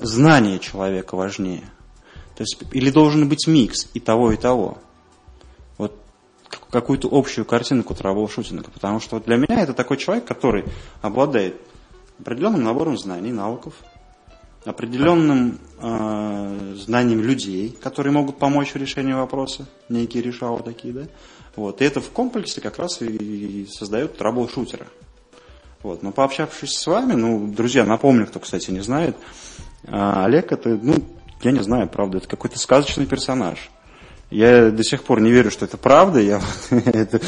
знание человека важнее. То есть, или должен быть микс и того, и того. Вот какую-то общую картинку трэбл-шутинга. Потому что для меня это такой человек, который обладает определенным набором знаний, навыков, определенным э, знанием людей, которые могут помочь в решении вопроса, некие решалы такие, да. Вот. И это в комплексе как раз и, и создает трабл-шутера. Вот. Но пообщавшись с вами, ну, друзья, напомню, кто, кстати, не знает, а Олег это, ну, я не знаю, правда, это какой-то сказочный персонаж. Я до сих пор не верю, что это правда. Я это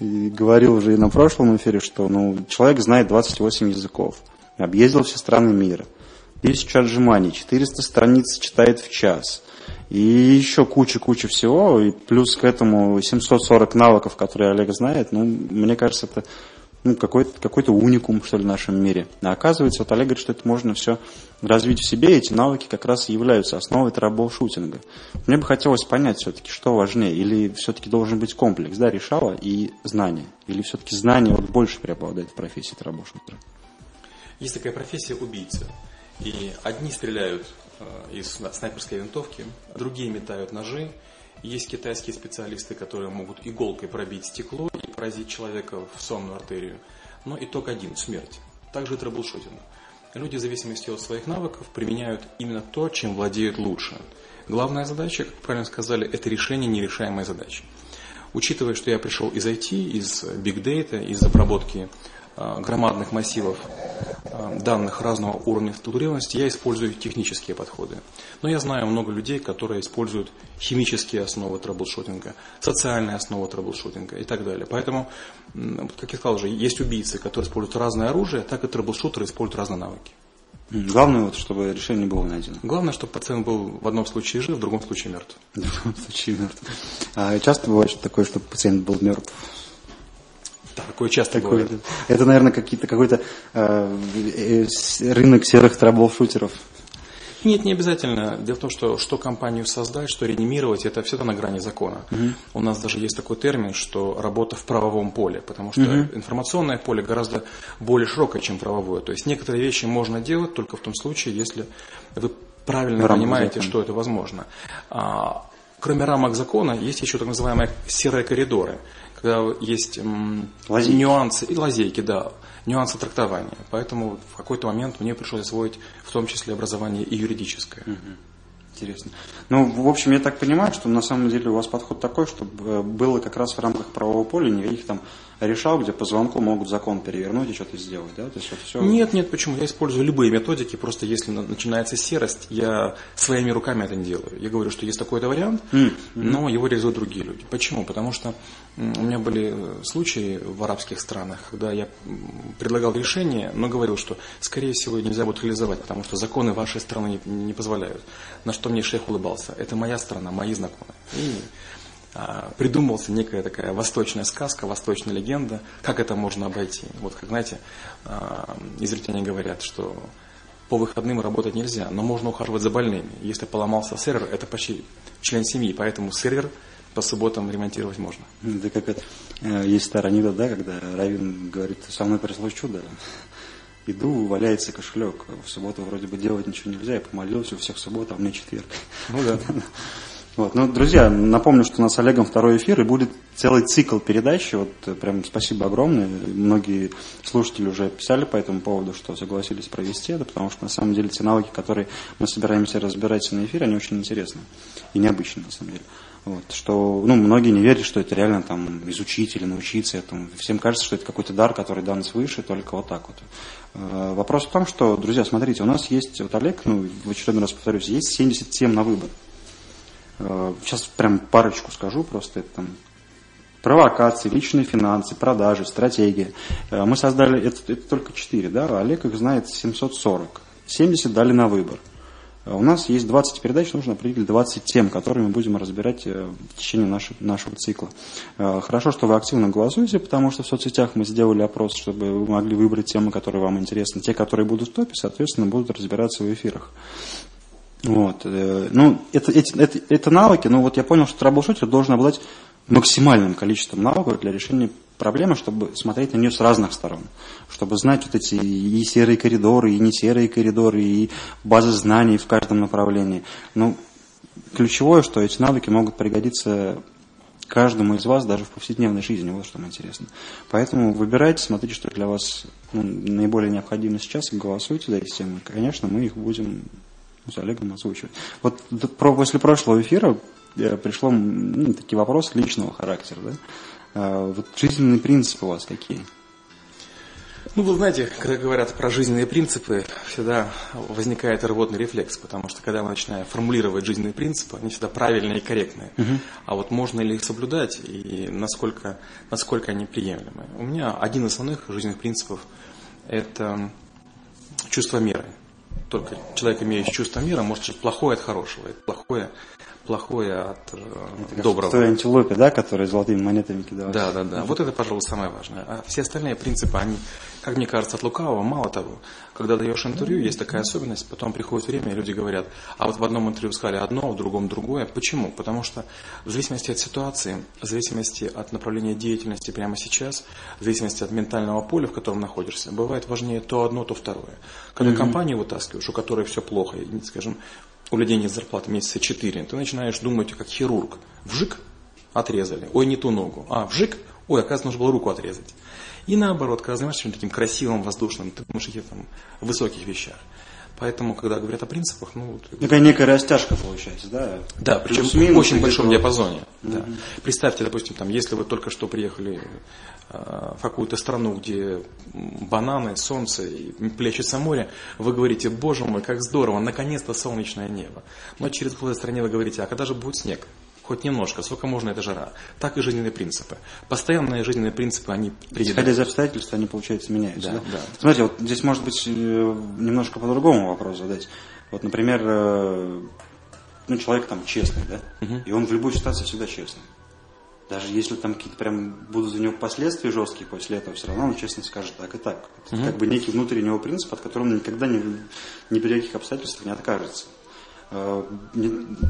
говорил уже и на прошлом эфире, что ну, человек знает 28 языков, объездил все страны мира, тысячу отжиманий, 400 страниц читает в час. И еще куча-куча всего, и плюс к этому 740 навыков, которые Олег знает, ну, мне кажется, это ну, какой-то какой уникум, что ли, в нашем мире. А оказывается, вот Олег говорит, что это можно все развить в себе, эти навыки как раз и являются основой трабл-шутинга. Мне бы хотелось понять все-таки, что важнее, или все-таки должен быть комплекс, да, решала и знания, или все-таки знания вот больше преобладает в профессии трабл-шутера. Есть такая профессия убийца. И одни стреляют э, из снайперской винтовки, другие метают ножи, есть китайские специалисты, которые могут иголкой пробить стекло и поразить человека в сонную артерию. Но итог один – смерть. Также и troubleshooting. Люди в зависимости от своих навыков применяют именно то, чем владеют лучше. Главная задача, как правильно сказали, это решение нерешаемой задачи. Учитывая, что я пришел из IT, из Data, из обработки громадных массивов э, данных разного уровня структурированности, я использую технические подходы. Но я знаю много людей, которые используют химические основы трэблшутинга, социальные основы трэблшутинга и так далее. Поэтому, как я сказал уже, есть убийцы, которые используют разное оружие, так и трэблшутеры используют разные навыки. Главное, вот, чтобы решение было найдено. Главное, чтобы пациент был в одном случае жив, в другом случае мертв. В другом случае мертв. А часто бывает что такое, чтобы пациент был мертв? Такое часто такое, бывает. Это, наверное, какие-то, какой-то э, э рынок серых трэбл-шутеров. Нет, не обязательно. Дело в том, что что компанию создать, что реанимировать, это все на грани закона. Угу. У нас даже есть такой термин, что работа в правовом поле, потому что угу. информационное поле гораздо более широкое, чем правовое. То есть некоторые вещи можно делать только в том случае, если вы правильно Рамок понимаете, закон. что это возможно. А, кроме рамок закона, есть еще так называемые серые коридоры когда есть лазейки. нюансы и лазейки, да, нюансы трактования. Поэтому в какой-то момент мне пришлось освоить в том числе образование и юридическое. Угу. Интересно. Ну, в общем, я так понимаю, что на самом деле у вас подход такой, чтобы э, было как раз в рамках правового поля никаких там решал, где по звонку могут закон перевернуть и что-то сделать, да? То есть вот все... Нет, нет, почему? Я использую любые методики, просто если начинается серость, я своими руками это не делаю. Я говорю, что есть такой-то вариант, mm-hmm. но его реализуют другие люди. Почему? Потому что у меня были э, случаи в арабских странах, когда я предлагал решение, но говорил, что, скорее всего, нельзя будет реализовать, потому что законы вашей страны не, не позволяют. На что мне шейх улыбался. Это моя страна, мои знакомые. И придумывался некая такая восточная сказка, восточная легенда, как это можно обойти. Вот как, знаете, а, израильтяне говорят, что по выходным работать нельзя, но можно ухаживать за больными. Если поломался сервер, это почти член семьи, поэтому сервер по субботам ремонтировать можно. Да как это, есть старый анекдот, да, когда Равин говорит, со мной пришло чудо. Иду, валяется кошелек. В субботу вроде бы делать ничего нельзя. Я помолился у всех суббот, а у меня четверг. Ну да. Вот. Ну, друзья, напомню, что у нас с Олегом второй эфир, и будет целый цикл передач. Вот э, прям спасибо огромное. Многие слушатели уже писали по этому поводу, что согласились провести это, потому что на самом деле те навыки, которые мы собираемся разбирать на эфире, они очень интересны и необычны на самом деле. Вот, что, ну, многие не верят, что это реально там изучить или научиться этому. Всем кажется, что это какой-то дар, который дан свыше, только вот так вот. Э, вопрос в том, что, друзья, смотрите, у нас есть, вот Олег, ну, в очередной раз повторюсь, есть 70 тем на выбор. Э, сейчас прям парочку скажу, просто это там провокации, личные финансы, продажи, стратегия. Э, мы создали, это, это только 4, да, Олег их знает 740. 70 дали на выбор. Э, у нас есть 20 передач, нужно определить 20 тем, которые мы будем разбирать в течение нашего, нашего цикла. Хорошо, что вы активно голосуете, потому что в соцсетях мы сделали опрос, чтобы вы могли выбрать темы, которые вам интересны. Те, которые будут в топе, соответственно, будут разбираться в эфирах. Вот. Э, ну, это, эти, это, это навыки, но вот я понял, что troubleshooter должен обладать максимальным количеством навыков для решения проблемы, чтобы смотреть на нее с разных сторон, чтобы знать вот эти и серые коридоры, и не серые коридоры, и базы знаний в каждом направлении. Ну, ключевое, что эти навыки могут пригодиться каждому из вас даже в повседневной жизни. Вот что мне интересно. Поэтому выбирайте, смотрите, что для вас ну, наиболее необходимо сейчас, голосуйте за эти темы. Конечно, мы их будем с Олегом озвучивать. Вот про, после прошлого эфира э, пришло ну, такие вопросы личного характера. Да? А, вот жизненные принципы у вас какие? Ну, вы знаете, когда говорят про жизненные принципы, всегда возникает рвотный рефлекс, потому что когда мы начинаем формулировать жизненные принципы, они всегда правильные и корректные. Угу. А вот можно ли их соблюдать и насколько, насколько они приемлемы? У меня один из основных жизненных принципов – это чувство меры. Только человек, имеющий чувство мира, может плохое от хорошего, это плохое плохое от э, это доброго. Той антилопе, да, которые золотыми монетами кидают. Да, да, да. Вот это, пожалуй, самое важное. А все остальные принципы, они, как мне кажется, от лукавого. Мало того, когда даешь интервью, есть такая особенность, потом приходит время, и люди говорят, а вот в одном интервью сказали одно, в другом другое. Почему? Потому что в зависимости от ситуации, в зависимости от направления деятельности прямо сейчас, в зависимости от ментального поля, в котором находишься, бывает важнее то одно, то второе. Когда mm-hmm. компанию вытаскиваешь, у которой все плохо, скажем, у людей нет зарплаты месяца 4, ты начинаешь думать как хирург. Вжик, отрезали. Ой, не ту ногу. А, вжик, ой, оказывается, нужно было руку отрезать. И наоборот, когда занимаешься чем-то таким красивым, воздушным, ты думаешь о там высоких вещах. Поэтому, когда говорят о принципах, ну... Такая некая растяжка получается, да? Да, причем в очень большом диапазоне. Mm-hmm. Да. Представьте, допустим, там, если вы только что приехали э, в какую-то страну, где бананы, солнце и плещется море, вы говорите, боже мой, как здорово, наконец-то солнечное небо. Но через год в стране вы говорите, а когда же будет снег? Хоть немножко, сколько можно это жара. Так и жизненные принципы. Постоянные жизненные принципы, они определяют. Исходя из обстоятельств, они, получается, меняются. Да, да? Да. Смотрите, вот здесь может быть э, немножко по-другому вопрос задать. Вот, например, э, ну, человек там честный, да, угу. и он в любой ситуации всегда честный. Даже если там какие-то прям будут за него последствия жесткие после этого, все равно он честно скажет так и так. Это угу. как бы некий внутренний его принцип, от которого он никогда ни, ни при каких обстоятельствах не откажется. Э,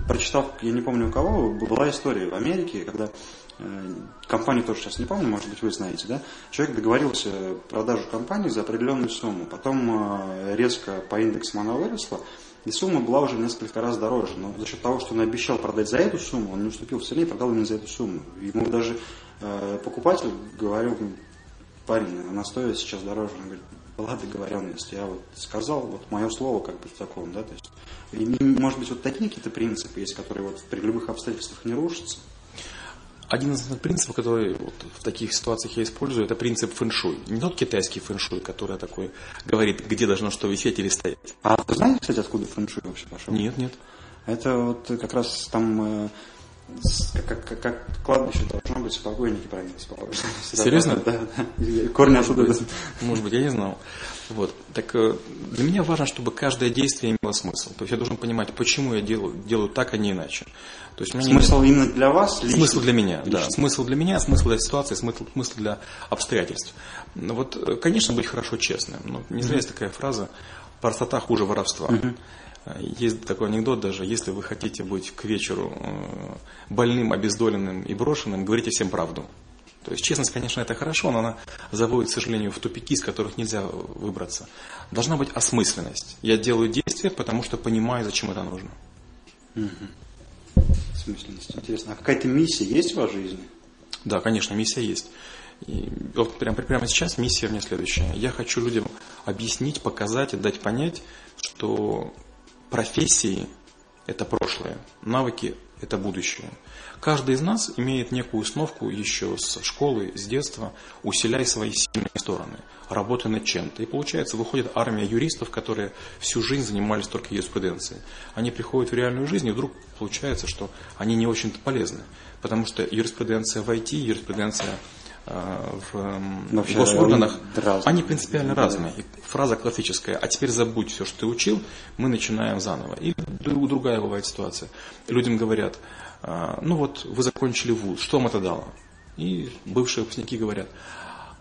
прочитал, я не помню у кого, была история в Америке, когда э, компанию тоже сейчас не помню, может быть вы знаете, да, человек договорился продажу компании за определенную сумму, потом э, резко по индексам она выросла, и сумма была уже несколько раз дороже, но за счет того, что он обещал продать за эту сумму, он не уступил в цене и продал именно за эту сумму. Ему даже покупатель говорил, парень, она стоит сейчас дороже, он говорит, была договоренность, я вот сказал, вот мое слово как бы в таком, да, то есть и, может быть, вот такие какие-то принципы есть, которые вот при любых обстоятельствах не рушатся? Один из принципов, который вот в таких ситуациях я использую, это принцип фэншуй. Не тот китайский фэншуй, который такой говорит, где должно что висеть или стоять. А ты знаешь, кстати, откуда фэншуй вообще пошел? Нет, нет. Это вот как раз там э, как, как, как кладбище должно быть, покойники правильно Серьезно? Да, да. Корни оттуда. Может быть, я не знал. Вот. Так э, для меня важно, чтобы каждое действие имело смысл. То есть я должен понимать, почему я делаю, делаю так, а не иначе. То есть смысл не... именно для вас? Лично? Смысл для меня, лично. да. Смысл для меня, смысл для ситуации, смысл, смысл для обстоятельств. Ну вот, э, конечно, быть хорошо честным. Но не зря есть такая фраза «простота хуже воровства». Mm-hmm. Есть такой анекдот даже, если вы хотите быть к вечеру э, больным, обездоленным и брошенным, говорите всем правду. То есть честность, конечно, это хорошо, но она заводит, к сожалению, в тупики, из которых нельзя выбраться. Должна быть осмысленность. Я делаю действие, потому что понимаю, зачем это нужно. Угу. Осмысленность. Интересно. А какая-то миссия есть в вашей жизни? Да, конечно, миссия есть. И вот прямо, прямо сейчас миссия у меня следующая. Я хочу людям объяснить, показать и дать понять, что профессии – это прошлое, навыки – это будущее. Каждый из нас имеет некую установку еще с школы, с детства, усиляй свои сильные стороны, работай над чем-то. И получается, выходит армия юристов, которые всю жизнь занимались только юриспруденцией. Они приходят в реальную жизнь, и вдруг получается, что они не очень-то полезны. Потому что юриспруденция в IT, юриспруденция в Вообще госорганах, разные. они принципиально да. разные. И фраза классическая, а теперь забудь все, что ты учил, мы начинаем заново. Или другая бывает ситуация. Людям говорят, а, ну вот вы закончили вуз, что вам это дало? И бывшие выпускники говорят,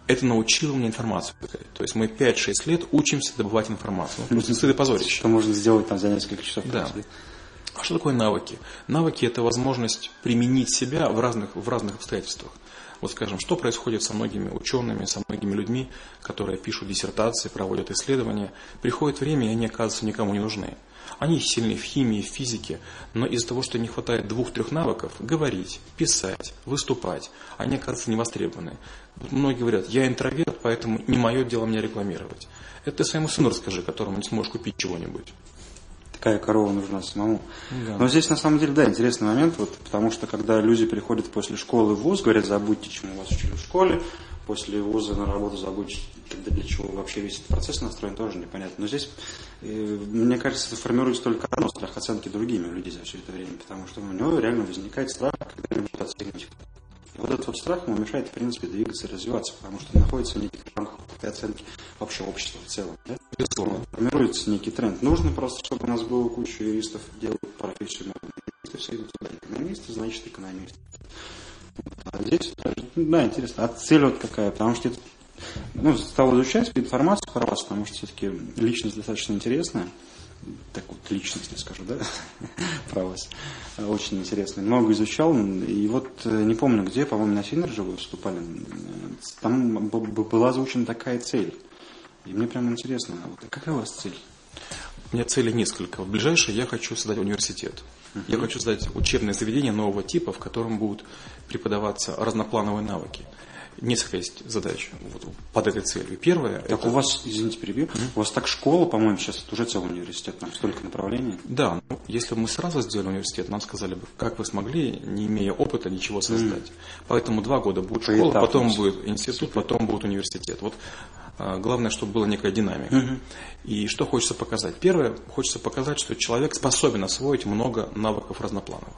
это научило мне информацию. То есть мы 5-6 лет учимся добывать информацию. Ну, просто стыд и позорище. Что можно сделать там за несколько часов. Да. А что такое навыки? Навыки – это возможность применить себя в разных, в разных обстоятельствах. Вот скажем, что происходит со многими учеными, со многими людьми, которые пишут диссертации, проводят исследования. Приходит время, и они оказываются никому не нужны. Они сильны в химии, в физике, но из-за того, что не хватает двух-трех навыков, говорить, писать, выступать, они оказываются невостребованы. Многие говорят, я интроверт, поэтому не мое дело меня рекламировать. Это ты своему сыну расскажи, которому не сможешь купить чего-нибудь такая корова нужна самому. Да. Но здесь на самом деле, да, интересный момент, вот, потому что когда люди приходят после школы в ВУЗ, говорят, забудьте, чему вас учили в школе, после вуза на работу забудьте, тогда для чего вообще весь этот процесс настроен, тоже непонятно. Но здесь, э, мне кажется, это формируется только одно, страх оценки другими людей за все это время, потому что у него реально возникает страх, когда будут оценивать. И вот этот вот страх ему мешает, в принципе, двигаться и развиваться, потому что находится в неких рамках оценки общего общества в целом. Да? Безусловно. Формируется некий тренд. Нужно просто, чтобы у нас было куча юристов, делают профессию юристы, все идут туда. Экономисты, значит, экономисты. А здесь, да, интересно. А цель вот какая? Потому что это, ну, стал изучать информацию про вас, потому что все-таки личность достаточно интересная. Так вот, личность, я скажу, да, про вас. Очень интересно. Много изучал. И вот э, не помню где, по-моему, на Синерже вы выступали. Там была озвучена такая цель. И мне прям интересно, а вот какая у вас цель? У меня цели несколько. В ближайшее я хочу создать университет. Uh-huh. Я хочу создать учебное заведение нового типа, в котором будут преподаваться разноплановые навыки. Несколько есть задач вот, под этой целью. Первое. Так это... у вас, извините, перебью, mm-hmm. у вас так школа, по-моему, сейчас это уже целый университет, там столько направлений. Да, ну, если бы мы сразу сделали университет, нам сказали бы, как вы смогли, не имея опыта, ничего создать. Mm-hmm. Поэтому два года будет школа, потом будет институт, потом будет университет. Вот а, главное, чтобы была некая динамика. Угу. И что хочется показать? Первое, хочется показать, что человек способен освоить много навыков разноплановых.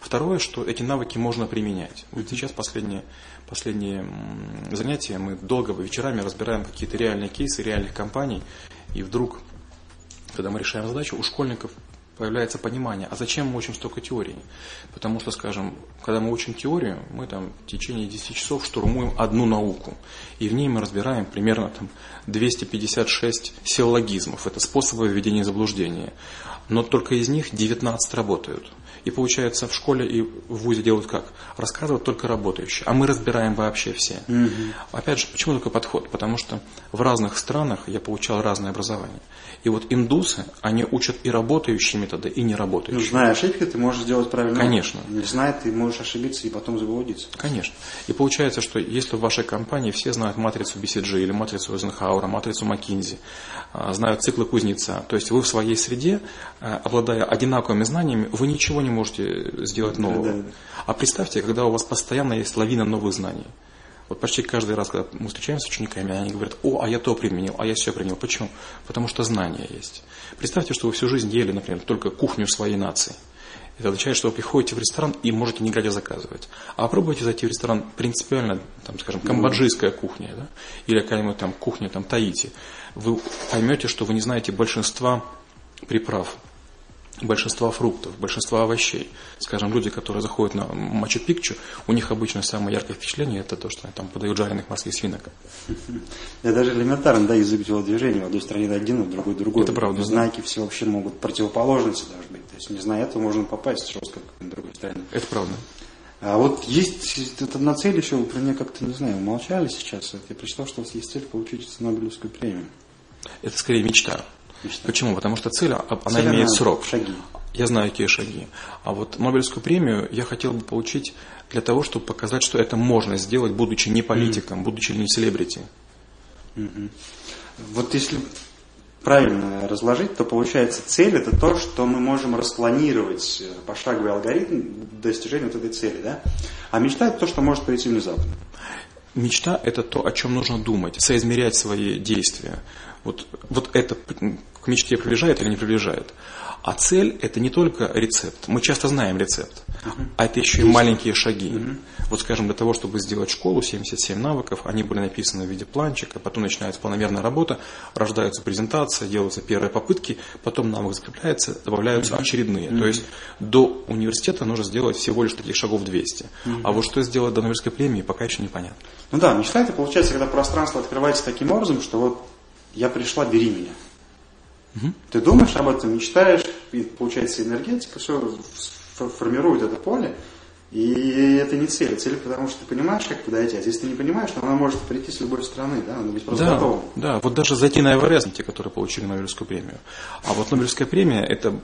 Второе, что эти навыки можно применять. Вот сейчас последние, последние занятия мы долго вечерами разбираем какие-то реальные кейсы реальных компаний, и вдруг, когда мы решаем задачу, у школьников появляется понимание, а зачем мы учим столько теорий? Потому что, скажем, когда мы учим теорию, мы там в течение 10 часов штурмуем одну науку, и в ней мы разбираем примерно там 256 силлогизмов, это способы введения заблуждения, но только из них 19 работают. И получается, в школе и в ВУЗе делают как? Рассказывают только работающие, а мы разбираем вообще все. Угу. Опять же, почему такой подход? Потому что в разных странах я получал разное образование. И вот индусы, они учат и работающие методы, и не работающие. Ну, зная ошибки, ты можешь сделать правильно. Конечно. Не зная, ты можешь ошибиться и потом заблудиться. Конечно. И получается, что если в вашей компании все знают матрицу BCG или матрицу Эйзенхауэра, матрицу Маккинзи, а, знают циклы кузнеца, то есть вы в своей среде, а, обладая одинаковыми знаниями, вы ничего не можете сделать нового. Да, да, да. А представьте, когда у вас постоянно есть лавина новых знаний. Вот почти каждый раз, когда мы встречаемся с учениками, они говорят, о, а я то применил, а я все применил. Почему? Потому что знания есть. Представьте, что вы всю жизнь ели, например, только кухню своей нации. Это означает, что вы приходите в ресторан и можете не глядя заказывать. А попробуйте зайти в ресторан принципиально, там, скажем, камбоджийская кухня, да? или какая-нибудь там кухня там, Таити. Вы поймете, что вы не знаете большинства приправ, большинства фруктов, большинства овощей. Скажем, люди, которые заходят на Мачу-Пикчу, у них обычно самое яркое впечатление это то, что они там подают жареных морских свинок. Я даже элементарно, да, язык телодвижения, в одной стране один, в другой другой. Это правда. Знаки все вообще могут противоположности даже быть. То есть, не зная этого, можно попасть жестко в другой стране. Это правда. А вот есть вот одна цель еще, вы про нее как-то, не знаю, умолчали сейчас. Я прочитал, что у вас есть цель получить Нобелевскую премию. Это скорее мечта. Почему? Потому что цель, а, она цель имеет срок. Шаги. Я знаю, какие шаги. А вот Нобелевскую премию я хотел бы получить для того, чтобы показать, что это можно сделать, будучи не политиком, mm. будучи не селебрити. Mm-hmm. Вот если правильно разложить, то получается цель это то, что мы можем распланировать э, пошаговый алгоритм достижения вот этой цели, да? А мечта это то, что может прийти внезапно. Мечта – это то, о чем нужно думать, соизмерять свои действия. Вот, вот это к мечте приближает или не приближает. А цель – это не только рецепт. Мы часто знаем рецепт, uh-huh. а это еще и маленькие шаги. Uh-huh. Вот, скажем, для того, чтобы сделать школу, 77 навыков, они были написаны в виде планчика, потом начинается планомерная работа, рождаются презентации, делаются первые попытки, потом навык закрепляется, добавляются uh-huh. очередные. Uh-huh. То есть до университета нужно сделать всего лишь таких шагов 200. Uh-huh. А вот что сделать до университетской премии, пока еще непонятно. Ну да, мечта это получается, когда пространство открывается таким образом, что вот я пришла, бери меня. Угу. Ты думаешь об этом, мечтаешь, и получается энергетика, все формирует это поле, и это не цель. Цель, потому что ты понимаешь, как подойти. А здесь ты не понимаешь, но она может прийти с любой стороны, да, она быть просто да, готова. Да, вот даже зайти на Эверест, те, которые получили Нобелевскую премию. А вот Нобелевская премия – это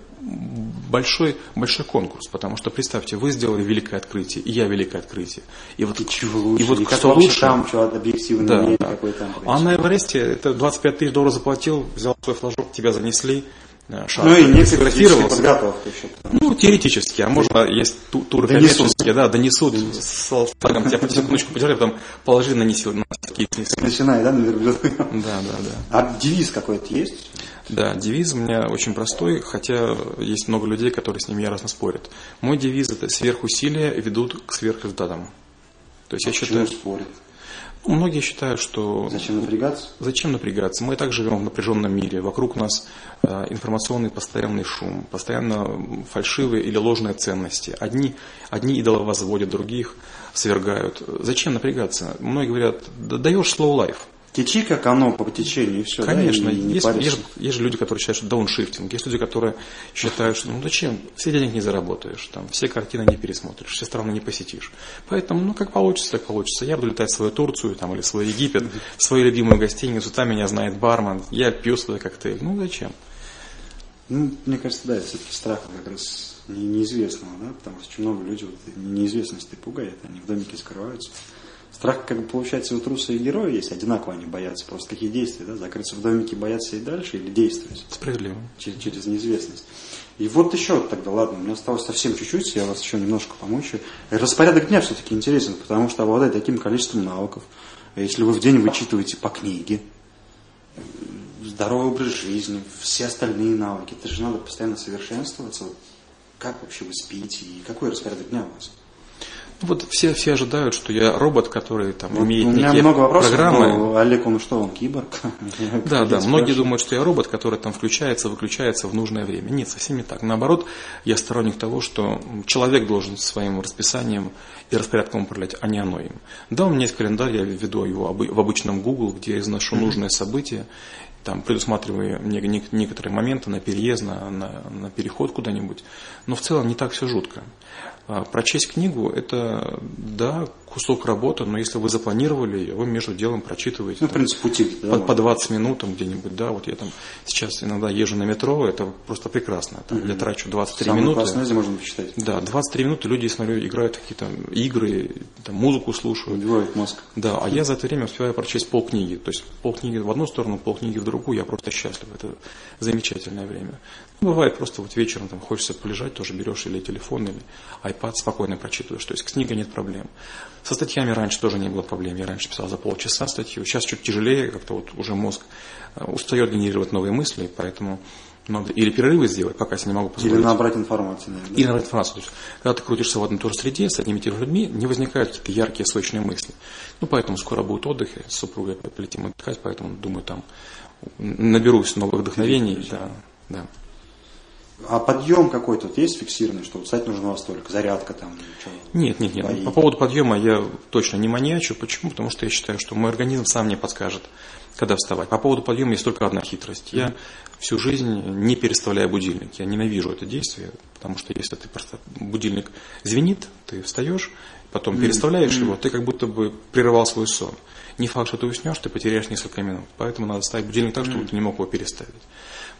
большой, большой конкурс, потому что, представьте, вы сделали великое открытие, и я великое открытие. И вот, и чего лучше, и вот и кто лучше, там, что объективно да, да. какой там. А на Эвересте это 25 тысяч долларов заплатил, взял свой флажок, тебя занесли, шар. Ну и не фотографировался. Ну, теоретически, а можно, есть туры донесут. коммерческие, да, донесут с флагом, тебя по секундочку подержали, потом положили, нанесли на Начинай, да, на Да, да, да. А девиз какой-то есть? Да, девиз у меня очень простой, хотя есть много людей, которые с ним яростно спорят. Мой девиз это сверхусилия ведут к сверхрезультатам. То есть а я считаю... спорят? Многие считают, что... Зачем напрягаться? Зачем напрягаться? Мы и так живем в напряженном мире. Вокруг нас э, информационный постоянный шум, постоянно фальшивые или ложные ценности. Одни, одни идолы возводят, других свергают. Зачем напрягаться? Многие говорят, да даешь slow life. Течи как оно по течению, и все. Конечно, да, и есть, есть, есть же люди, которые считают, что дауншифтинг, есть люди, которые считают, что ну зачем, все денег не заработаешь, там, все картины не пересмотришь, все страны не посетишь. Поэтому, ну как получится, так получится. Я буду летать в свою Турцию там, или в свой Египет, в свою любимую гостиницу, там меня знает бармен, я пью свой коктейль. Ну зачем? Ну, мне кажется, да, все-таки страх как раз неизвестного, да, потому что очень много людей вот, неизвестности пугает, они в домике скрываются. Страх, как бы, получается, у труса и героя есть, одинаково они боятся. Просто какие действия, да? Закрыться в домике, бояться и дальше или действовать? Справедливо. Через, через неизвестность. И вот еще тогда, ладно, у меня осталось совсем чуть-чуть, я вас еще немножко помучаю. Распорядок дня все-таки интересен, потому что обладает таким количеством навыков. Если вы в день вычитываете по книге, здоровый образ жизни, все остальные навыки, это же надо постоянно совершенствоваться. Как вообще вы спите и какой распорядок дня у вас? Вот все, все ожидают, что я робот, который там вот имеет у меня некие много вопросов, программы. Но Олег, он что, он киборг? Да, да, многие думают, что я робот, который там включается, выключается в нужное время. Нет, совсем не так. Наоборот, я сторонник того, что человек должен своим расписанием и распорядком управлять, а не оно им. Да, у меня есть календарь, я веду его в обычном Google, где я изношу нужные события, там, предусматривая некоторые моменты на переезд, на, на, на переход куда-нибудь. Но в целом не так все жутко. А, прочесть книгу – это, да, кусок работы, но если вы запланировали ее, вы между делом прочитываете. Ну, в принципе, пути. Да, по, по 20 минут там, где-нибудь, да, вот я там сейчас иногда езжу на метро, это просто прекрасно. Там, угу. Я трачу 23 Самое минуты. Классное, где можно почитать. Да, 23 минуты люди, смотрю, играют какие-то игры, там, музыку слушают. Убивают мозг. Да, а я за это время успеваю прочесть полкниги. То есть полкниги в одну сторону, полкниги в другую, я просто счастлив. Это замечательное время. Ну, бывает просто вот вечером там хочется полежать, тоже берешь или телефон, или iPad, спокойно прочитываешь. То есть с книгой нет проблем. Со статьями раньше тоже не было проблем. Я раньше писал за полчаса статью. Сейчас чуть тяжелее, как-то вот уже мозг э, устает генерировать новые мысли, поэтому надо или перерывы сделать, пока я не могу позволить. Или набрать информацию. Наверное. Или набрать информацию. То есть, когда ты крутишься в одной той же среде с одними и теми же людьми, не возникают какие-то яркие, сочные мысли. Ну, поэтому скоро будет отдых, с супругой полетим отдыхать, поэтому, думаю, там наберусь новых вдохновений. Да, да. А подъем какой-то вот есть фиксированный, что вот встать нужно во столько, зарядка там? Нет, нет, нет. Бои. По поводу подъема я точно не маньячу. Почему? Потому что я считаю, что мой организм сам мне подскажет, когда вставать. По поводу подъема есть только одна хитрость. Я всю жизнь не переставляю будильник. Я ненавижу это действие, потому что если ты просто будильник звенит, ты встаешь, потом переставляешь его, ты как будто бы прерывал свой сон. Не факт, что ты уснешь, ты потеряешь несколько минут. Поэтому надо ставить будильник так, чтобы ты не мог его переставить.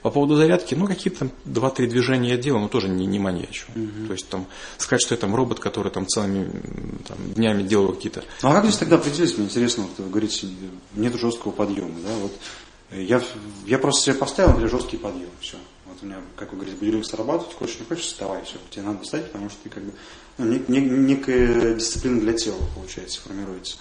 По поводу зарядки, ну, какие-то два-три движения я делал, но тоже не, не маньячу. Угу. То есть, там, сказать, что я там робот, который там целыми там, днями делал какие-то... Ну, а как здесь тогда определить, мне интересно, вот вы говорите, нет жесткого подъема, да, вот я, я просто себе поставил, например, жесткий подъем, все. Вот у меня, как вы говорите, будильник срабатывать, хочешь, не хочешь, вставай, все, тебе надо встать, потому что ты как бы, ну, не, не, некая дисциплина для тела, получается, формируется.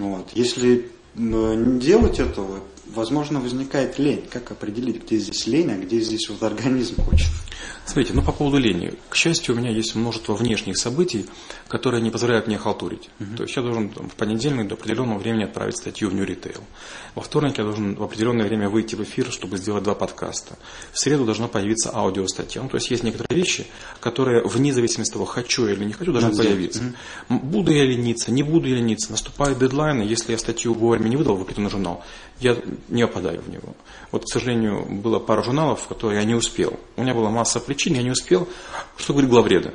Вот. Если не делать этого, возможно, возникает лень. Как определить, где здесь лень, а где здесь вот организм хочет? Смотрите, ну по поводу лени. К счастью, у меня есть множество внешних событий, которые не позволяют мне халтурить. Uh-huh. То есть я должен там, в понедельник до определенного времени отправить статью в New Retail. Во вторник я должен в определенное время выйти в эфир, чтобы сделать два подкаста. В среду должна появиться аудиостатья. Ну, то есть есть некоторые вещи, которые вне зависимости от того, хочу я или не хочу, должны Надо появиться. Uh-huh. Буду я лениться, не буду я лениться. Наступает дедлайн, и если я статью вовремя не выдал в определенный журнал, я не опадаю в него. Вот, к сожалению, было пару журналов, которые я не успел. У меня была масса причин, я не успел. Что говорит главреда?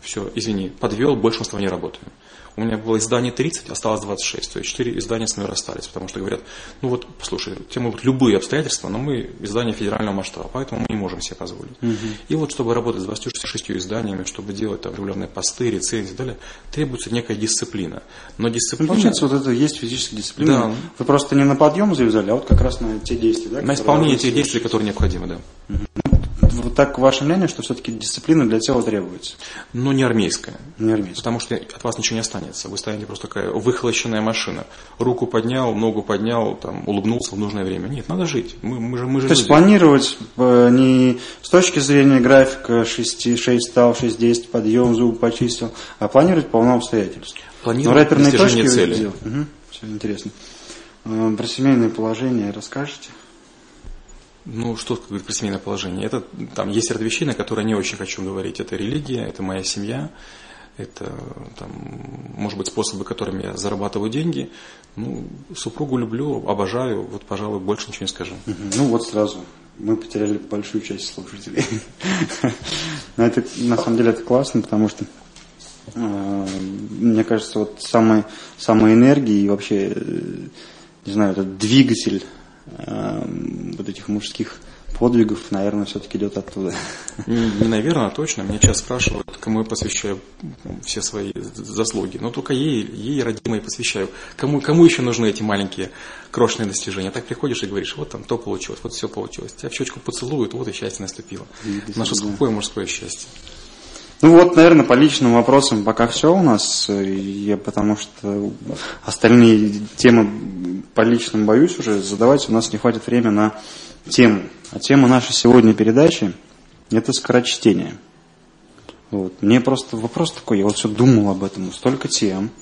Все, извини, подвел, больше мы с тобой не работаем. У меня было издание 30, осталось 26. То есть 4 издания с мной расстались, потому что говорят, ну вот, послушай, те могут любые обстоятельства, но мы издание федерального масштаба, поэтому мы не можем себе позволить. Угу. И вот, чтобы работать с 26 изданиями, чтобы делать там регулярные посты, рецензии и далее, требуется некая дисциплина. Но дисциплина... Ну, получается, вот это есть физическая дисциплина. Да. Вы просто не на подъем завязали, а вот как раз на те действия, да? На исполнение тех действий, которые необходимы, да. Угу вот так ваше мнение, что все-таки дисциплина для тела требуется? Но не армейская. Не армейская. Потому что от вас ничего не останется. Вы станете просто такая выхолощенная машина. Руку поднял, ногу поднял, там, улыбнулся в нужное время. Нет, надо жить. Мы, мы же, мы же То люди. есть планировать э, не с точки зрения графика 6, 6 стал, 6, 10, подъем, зубы почистил, а планировать по полно обстоятельств. Планировать Но достижение цели. Угу. Все интересно. Э, про семейное положение расскажете? Ну, что говорит про семейное положение? Это, там есть ряд вещей, на которые не очень хочу говорить. Это религия, это моя семья, это, там, может быть, способы, которыми я зарабатываю деньги. Ну, супругу люблю, обожаю, вот, пожалуй, больше ничего не скажу. Ну, вот сразу мы потеряли большую часть слушателей. Но это, на самом деле, это классно, потому что э, мне кажется, вот самой, самой энергии и вообще, э, не знаю, этот двигатель Эм, вот этих мужских подвигов, наверное, все-таки идет оттуда. Не, не наверное, а точно. Меня сейчас спрашивают, кому я посвящаю все свои заслуги. Но только ей, ей родимой посвящаю. Кому, кому еще нужны эти маленькие крошечные достижения? Так приходишь и говоришь, вот там то получилось, вот все получилось. Тебя в щечку поцелуют, вот и счастье наступило. Наше скупое мужское счастье. Ну вот, наверное, по личным вопросам пока все у нас, я, потому что остальные темы по личным боюсь уже задавать, у нас не хватит времени на тему. А тема нашей сегодня передачи – это скорочтение. Вот. Мне просто вопрос такой, я вот все думал об этом, столько тем –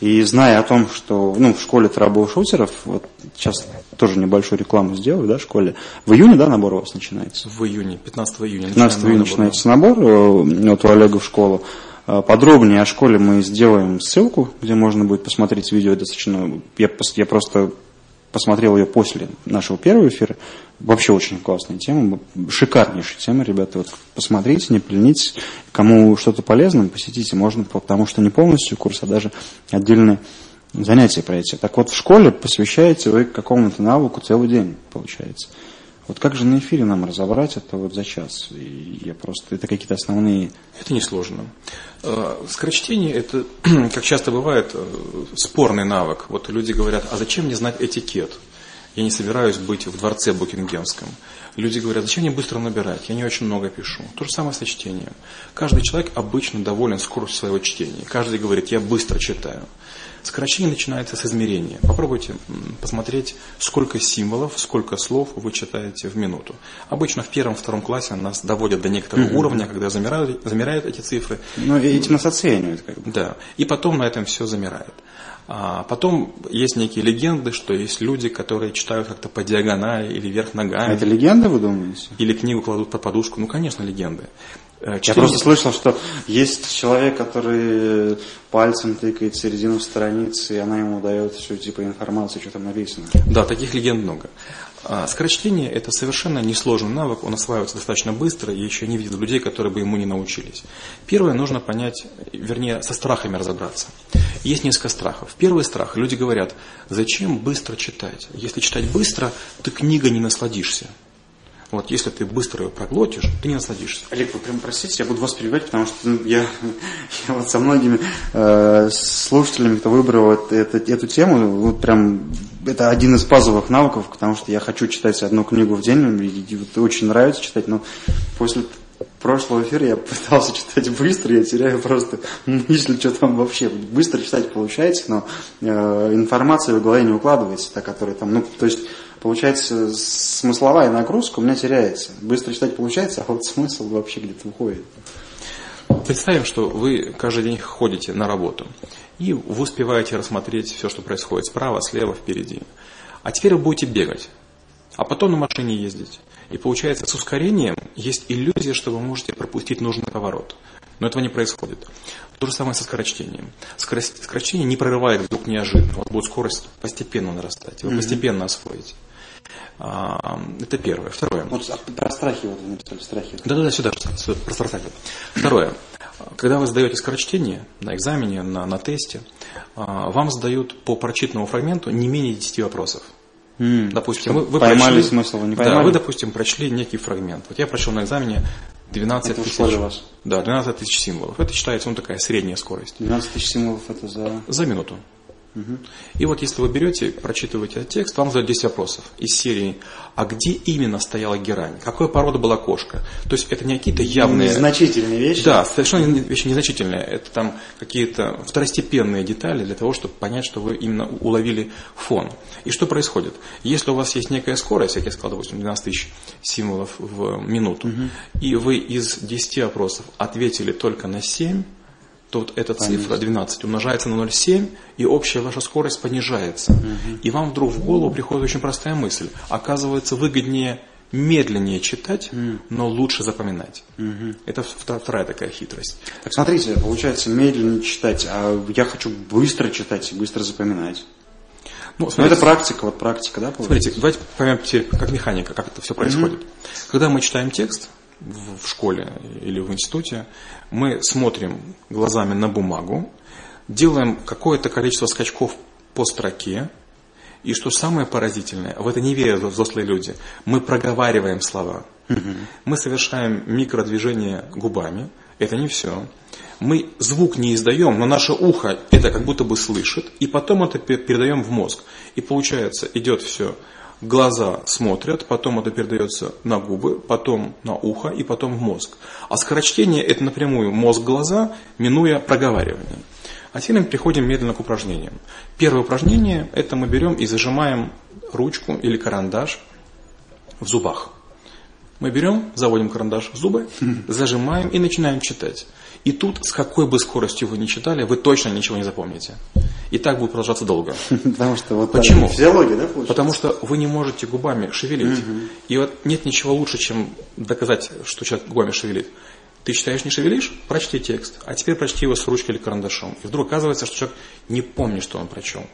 и зная о том, что ну, в школе шутеров, вот сейчас тоже небольшую рекламу сделаю, да, в школе, в июне, да, набор у вас начинается? В июне, 15 июня. 15 июня набор, начинается да. набор, э, вот у Олега в школу. Э, подробнее о школе мы сделаем ссылку, где можно будет посмотреть видео достаточно. Я, я просто посмотрел ее после нашего первого эфира. Вообще очень классная тема, шикарнейшая тема, ребята. Вот посмотрите, не пленитесь. Кому что-то полезно, посетите, можно, потому что не полностью курс, а даже отдельные занятия пройти. Так вот, в школе посвящаете вы какому-то навыку целый день, получается. Вот как же на эфире нам разобрать это вот за час? И я просто, это какие-то основные... Это несложно. Э, скорочтение – это, как часто бывает, э, спорный навык. Вот люди говорят, а зачем мне знать этикет? Я не собираюсь быть в дворце Букингемском. Люди говорят, зачем мне быстро набирать? Я не очень много пишу. То же самое со чтением. Каждый человек обычно доволен скоростью своего чтения. Каждый говорит, я быстро читаю. Скорочтение начинается с измерения. Попробуйте посмотреть, сколько символов, сколько слов вы читаете в минуту. Обычно в первом-втором классе нас доводят до некоторого mm-hmm. уровня, когда замирают, замеряют эти цифры. Ну, и этим нас оценивают. Как бы. Да. И потом на этом все замирает. А потом есть некие легенды, что есть люди, которые читают как-то по диагонали или вверх ногами. А это легенды, вы думаете? Или книгу кладут под подушку. Ну, конечно, легенды. Чтение... Я просто слышал, что есть человек, который пальцем тыкает середину страницы, и она ему дает всю типа информацию, что там написано. Да, таких легенд много. А, скорочтение – это совершенно несложный навык, он осваивается достаточно быстро, и еще не видел людей, которые бы ему не научились. Первое, нужно понять, вернее, со страхами разобраться. Есть несколько страхов. Первый страх – люди говорят, зачем быстро читать? Если читать быстро, ты книга не насладишься. Вот если ты быстро ее проглотишь, ты не насладишься. Олег, вы прям простите, я буду вас перебивать, потому что ну, я, я вот со многими э, слушателями, кто выбрал это, это, эту тему, вот прям это один из базовых навыков, потому что я хочу читать одну книгу в день, и вот очень нравится читать, но после прошлого эфира я пытался читать быстро, я теряю просто мысли, что там вообще. Быстро читать получается, но э, информация в голове не укладывается, та, которая там, ну, то есть получается, смысловая нагрузка у меня теряется. Быстро читать получается, а вот смысл вообще где-то уходит. Представим, что вы каждый день ходите на работу, и вы успеваете рассмотреть все, что происходит справа, слева, впереди. А теперь вы будете бегать, а потом на машине ездить. И получается, с ускорением есть иллюзия, что вы можете пропустить нужный поворот. Но этого не происходит. То же самое со скорочтением. Скорость, скорочтение не прорывает вдруг неожиданно. Вот будет скорость постепенно нарастать. Вы mm-hmm. постепенно освоите. А, это первое. Второе. Вот про страхи вот вы написали, страхи. Да-да-да, сюда, сюда, про страхи. Второе. Когда вы сдаете скорочтение на экзамене, на, на тесте, а, вам задают по прочитанному фрагменту не менее 10 вопросов. Mm, допустим, вы, вы поймали прочли, смысл, не поймали? Да, вы, допустим, прочли некий фрагмент. Вот я прочел на экзамене 12 это тысяч. Вас. Да, 12 тысяч символов. Это считается ну, такая средняя скорость. 12 тысяч символов это за... За минуту. И вот если вы берете, прочитываете этот текст, вам задают 10 вопросов из серии «А где именно стояла герань? Какой порода была кошка?» То есть это не какие-то явные... Незначительные вещи? Да, совершенно вещи незначительные. Это там какие-то второстепенные детали для того, чтобы понять, что вы именно уловили фон. И что происходит? Если у вас есть некая скорость, как я сказал, допустим, 12 тысяч символов в минуту, угу. и вы из 10 вопросов ответили только на 7, то вот эта Понятно. цифра 12 умножается на 0,7, и общая ваша скорость понижается. Угу. И вам вдруг в голову приходит очень простая мысль. Оказывается, выгоднее медленнее читать, mm. но лучше запоминать. Mm-hmm. Это вторая такая хитрость. Так смотрите, получается медленнее читать, а я хочу быстро читать и быстро запоминать. Ну, смотрите, но это практика, вот практика, да? Получается? Смотрите, давайте поймем теперь, как механика, как это все происходит. Mm-hmm. Когда мы читаем текст, в школе или в институте, мы смотрим глазами на бумагу, делаем какое-то количество скачков по строке, и что самое поразительное, в это не верят взрослые люди, мы проговариваем слова. Угу. Мы совершаем микродвижение губами, это не все. Мы звук не издаем, но наше ухо это как будто бы слышит, и потом это передаем в мозг. И получается, идет все глаза смотрят, потом это передается на губы, потом на ухо и потом в мозг. А скорочтение это напрямую мозг-глаза, минуя проговаривание. А теперь мы переходим медленно к упражнениям. Первое упражнение – это мы берем и зажимаем ручку или карандаш в зубах. Мы берем, заводим карандаш в зубы, зажимаем и начинаем читать. И тут, с какой бы скоростью вы ни читали, вы точно ничего не запомните. И так будет продолжаться долго. Потому что вот Почему? физиология, да, получается? Потому что вы не можете губами шевелить. Угу. И вот нет ничего лучше, чем доказать, что человек губами шевелит. Ты читаешь, не шевелишь? Прочти текст. А теперь прочти его с ручкой или карандашом. И вдруг оказывается, что человек не помнит, что он прочел.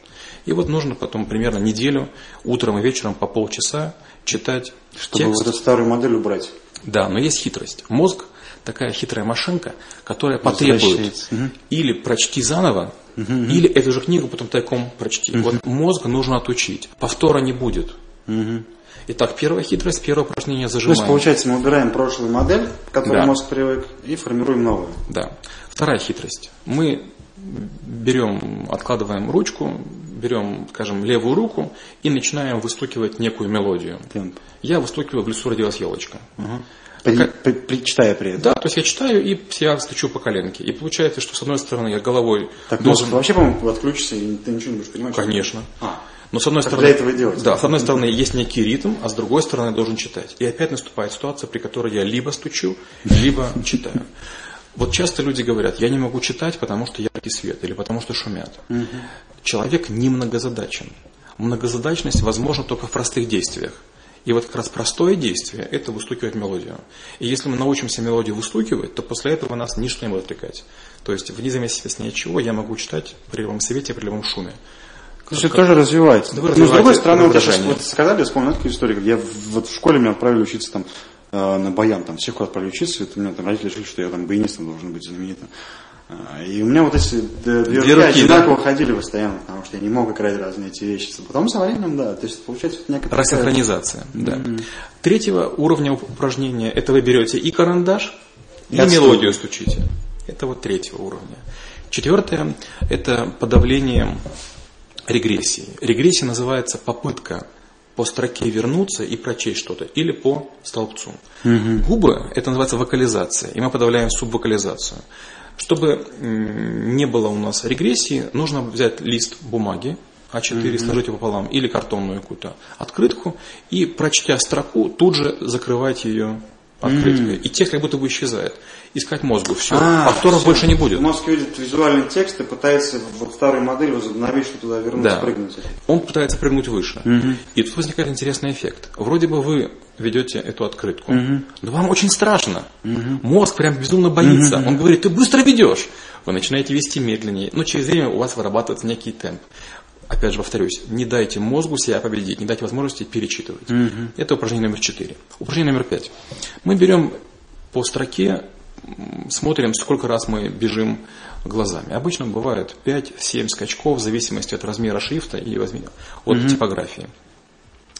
И вот нужно потом примерно неделю, утром и вечером по полчаса читать Чтобы текст. вот эту старую модель убрать. Да, но есть хитрость. Мозг такая хитрая машинка, которая потребует угу. или прочти заново, угу. или эту же книгу потом тайком прочти. Угу. Вот мозг нужно отучить. Повтора не будет. Угу. Итак, первая хитрость, первое упражнение зажимаем. То есть, получается, мы убираем прошлую модель, к которой да. мозг привык, и формируем новую. Да. Вторая хитрость. Мы берем, откладываем ручку, берем, скажем, левую руку и начинаем выстукивать некую мелодию. Темп. Я выстукиваю «В лесу родилась елочка». Угу. При, при, при, читая при этом. Да, то есть я читаю и я стучу по коленке. И получается, что с одной стороны я головой так должен... вообще, по-моему, отключится, и ты ничего не будешь понимать. Конечно. А. Но с одной как стороны, для этого делать. Да, с одной стороны есть некий ритм, а с другой стороны я должен читать. И опять наступает ситуация, при которой я либо стучу, либо читаю. Вот часто люди говорят, я не могу читать, потому что яркий свет или потому что шумят. Угу. Человек не многозадачен. Многозадачность возможна только в простых действиях. И вот как раз простое действие – это выстукивать мелодию. И если мы научимся мелодию выстукивать, то после этого нас ничто не будет отвлекать. То есть, вне зависимости от чего, я могу читать при любом свете, при любом шуме. То есть это тоже развивается. Да, Но с другой стороны, вот, вот сказали, я вспомнил такую историю, я вот в школе меня отправили учиться там э, на баян, там всех отправили учиться, это у меня там родители решили, что я там баянистом должен быть знаменитым. А, и у меня вот эти две, две руки одинаково да? ходили постоянно, потому что я не мог играть разные эти вещи. Потом со временем, да, то есть получается некоторая... Рассинхронизация, да. Mm-hmm. Третьего уровня упражнения, это вы берете и карандаш, и, и мелодию стучите. Это вот третьего уровня. Четвертое, это подавление регрессии. Регрессия называется попытка по строке вернуться и прочесть что-то, или по столбцу. Угу. Губы, это называется вокализация, и мы подавляем субвокализацию. Чтобы не было у нас регрессии, нужно взять лист бумаги А4, mm-hmm. сложите пополам, или картонную какую-то открытку, и прочтя строку, тут же закрывайте ее открыткой. Mm. И текст как будто бы исчезает. Искать мозгу, все. А, Повторов все. больше не будет. Мозг видит визуальный текст и пытается вот старую модель возобновить, что туда вернуться, да. прыгнуть. Он пытается прыгнуть выше. Mm-hmm. И тут возникает интересный эффект. Вроде бы вы ведете эту открытку, mm-hmm. но вам очень страшно. Mm-hmm. Мозг прям безумно боится. Mm-hmm. Он говорит, ты быстро ведешь. Вы начинаете вести медленнее, но через время у вас вырабатывается некий темп опять же повторюсь, не дайте мозгу себя победить, не дайте возможности перечитывать. Угу. Это упражнение номер 4. Упражнение номер 5. Мы берем по строке, смотрим, сколько раз мы бежим глазами. Обычно бывает 5-7 скачков в зависимости от размера шрифта и от угу. типографии.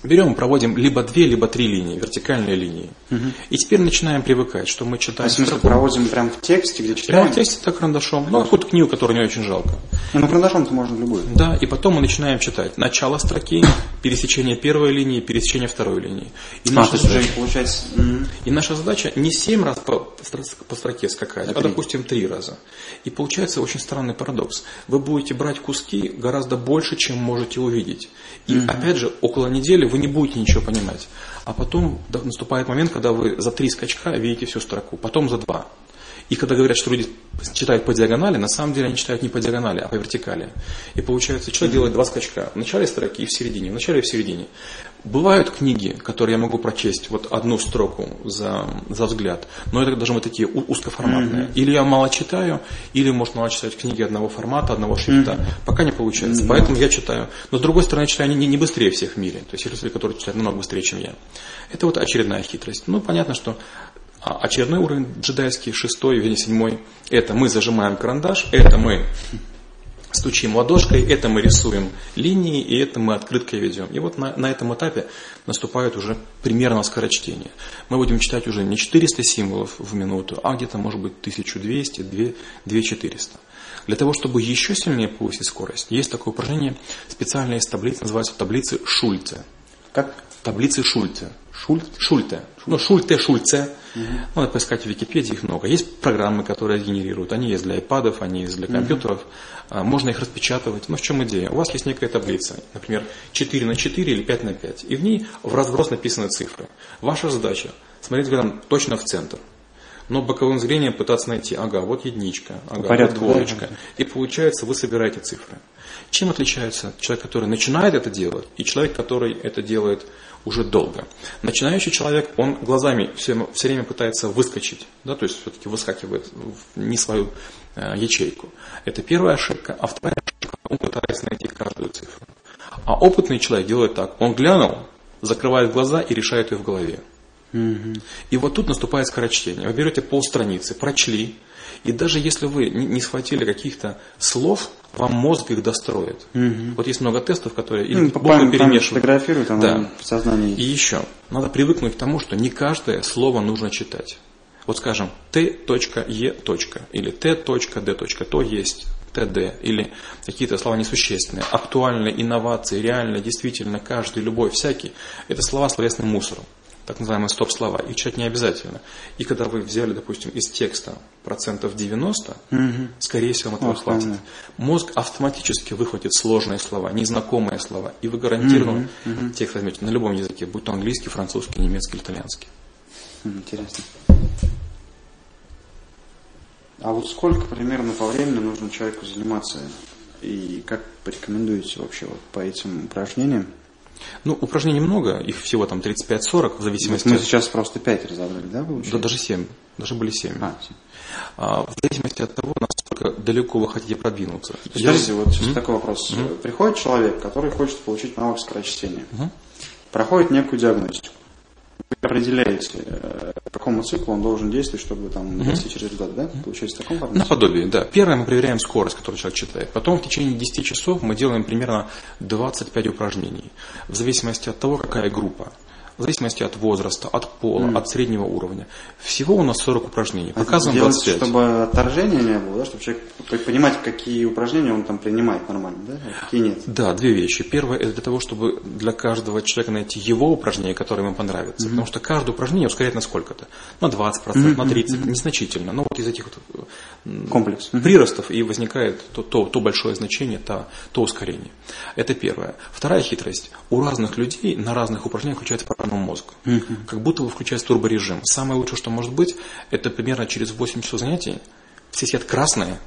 Берем, проводим либо две, либо три линии, вертикальные линии. Угу. И теперь начинаем привыкать, что мы читаем. А смысле, проводим прям в тексте, где читаем? Прямо в тексте, так карандашом. Ну, какую-то книгу, которую не очень жалко. Ну, карандашом-то можно любую. Да, и потом мы начинаем читать. Начало строки, пересечение первой линии, пересечение второй линии. И, а, наша, задача, получается... и наша задача не семь раз по, по строке скакать, а, а допустим, три раза. И получается очень странный парадокс. Вы будете брать куски гораздо больше, чем можете увидеть. И угу. опять же, около недели вы не будете ничего понимать. А потом наступает момент, когда вы за три скачка видите всю строку, потом за два. И когда говорят, что люди читают по диагонали, на самом деле они читают не по диагонали, а по вертикали. И получается, человек делает два скачка в начале строки и в середине, в начале и в середине. Бывают книги, которые я могу прочесть вот одну строку за, за взгляд, но это должны быть такие узкоформатные. Mm-hmm. Или я мало читаю, или может мало читать книги одного формата, одного шрифта. Mm-hmm. Пока не получается. Mm-hmm. Поэтому я читаю. Но с другой стороны, я читаю не, не быстрее всех в мире. То есть есть люди, которые читают намного быстрее, чем я. Это вот очередная хитрость. Ну, понятно, что очередной уровень джедайский, шестой, вернее, седьмой, это мы зажимаем карандаш, это мы стучим ладошкой, это мы рисуем линии, и это мы открыткой ведем. И вот на, на этом этапе наступает уже примерно скорочтение. Мы будем читать уже не 400 символов в минуту, а где-то может быть 1200, 2400. Для того, чтобы еще сильнее повысить скорость, есть такое упражнение, специальная из таблиц, называется таблицы Шульце. Как? Таблицы Шульце. Шульт? Шульте. Ну, Шульте, Шульце. Угу. Надо поискать в Википедии, их много. Есть программы, которые генерируют. Они есть для iPad, они есть для компьютеров. Угу. Можно их распечатывать. Но в чем идея? У вас есть некая таблица, например, 4 на 4 или 5 на 5. И в ней в разброс написаны цифры. Ваша задача смотреть там точно в центр. Но боковым зрением пытаться найти, ага, вот единичка, ага, вот двоечка. Да? И получается, вы собираете цифры. Чем отличается человек, который начинает это делать, и человек, который это делает уже долго. Начинающий человек, он глазами все, все время пытается выскочить, да, то есть все-таки выскакивает в не свою э, ячейку. Это первая ошибка. А вторая ошибка, он пытается найти каждую цифру. А опытный человек делает так. Он глянул, закрывает глаза и решает ее в голове. Угу. И вот тут наступает скорочтение. Вы берете полстраницы, прочли, и даже если вы не схватили каких-то слов, вам мозг их достроит. Угу. Вот есть много тестов, которые ну, буквы перемешивают. Фотографируют, да. в сознании. И еще, надо привыкнуть к тому, что не каждое слово нужно читать. Вот скажем, Т.Е. или Т.Д. То есть ТД или какие-то слова несущественные, актуальные, инновации, реально, действительно, каждый, любой, всякий, это слова словесным мусором так называемые стоп-слова, их читать не обязательно. И когда вы взяли, допустим, из текста процентов 90, угу. скорее всего, вам этого Ох, хватит. Понятно. Мозг автоматически выхватит сложные слова, незнакомые слова, и вы гарантированно угу, угу. текст возьмете на любом языке, будь то английский, французский, немецкий, итальянский. Интересно. А вот сколько примерно по времени нужно человеку заниматься и как порекомендуете вообще вот по этим упражнениям? Ну, упражнений много, их всего там 35-40, в зависимости... Мы сейчас просто 5 разобрали, да, получается? Да, даже 7, даже были 7. А, 7. А, в зависимости от того, насколько далеко вы хотите продвинуться. Подождите, вот mm-hmm. такой вопрос. Mm-hmm. Приходит человек, который хочет получить навык скорочтения, mm-hmm. проходит некую диагностику определяете, э, по какому циклу он должен действовать, чтобы там достичь mm-hmm. результата, да? Получается в таком формате? Наподобие, да. Первое мы проверяем скорость, которую человек читает. Потом в течение 10 часов мы делаем примерно 25 упражнений. В зависимости от того, какая группа. В зависимости от возраста, от пола, mm. от среднего уровня. Всего у нас 40 упражнений. А Показываем делать, 25. чтобы отторжения не было, да? чтобы человек понимать, какие упражнения он там принимает нормально, да? а какие нет. Да, две вещи. Первое, это для того, чтобы для каждого человека найти его упражнение, которое ему понравится. Mm-hmm. Потому что каждое упражнение ускоряет на сколько-то. На 20%, mm-hmm. на 30%, mm-hmm. незначительно. Но вот из этих вот Комплекс. приростов и возникает то, то, то большое значение, то, то ускорение. Это первое. Вторая хитрость. У разных людей на разных упражнениях включается по-разному мозг. Mm-hmm. Как будто бы включается турборежим. Самое лучшее, что может быть, это примерно через 8 часов занятий все сидят красные,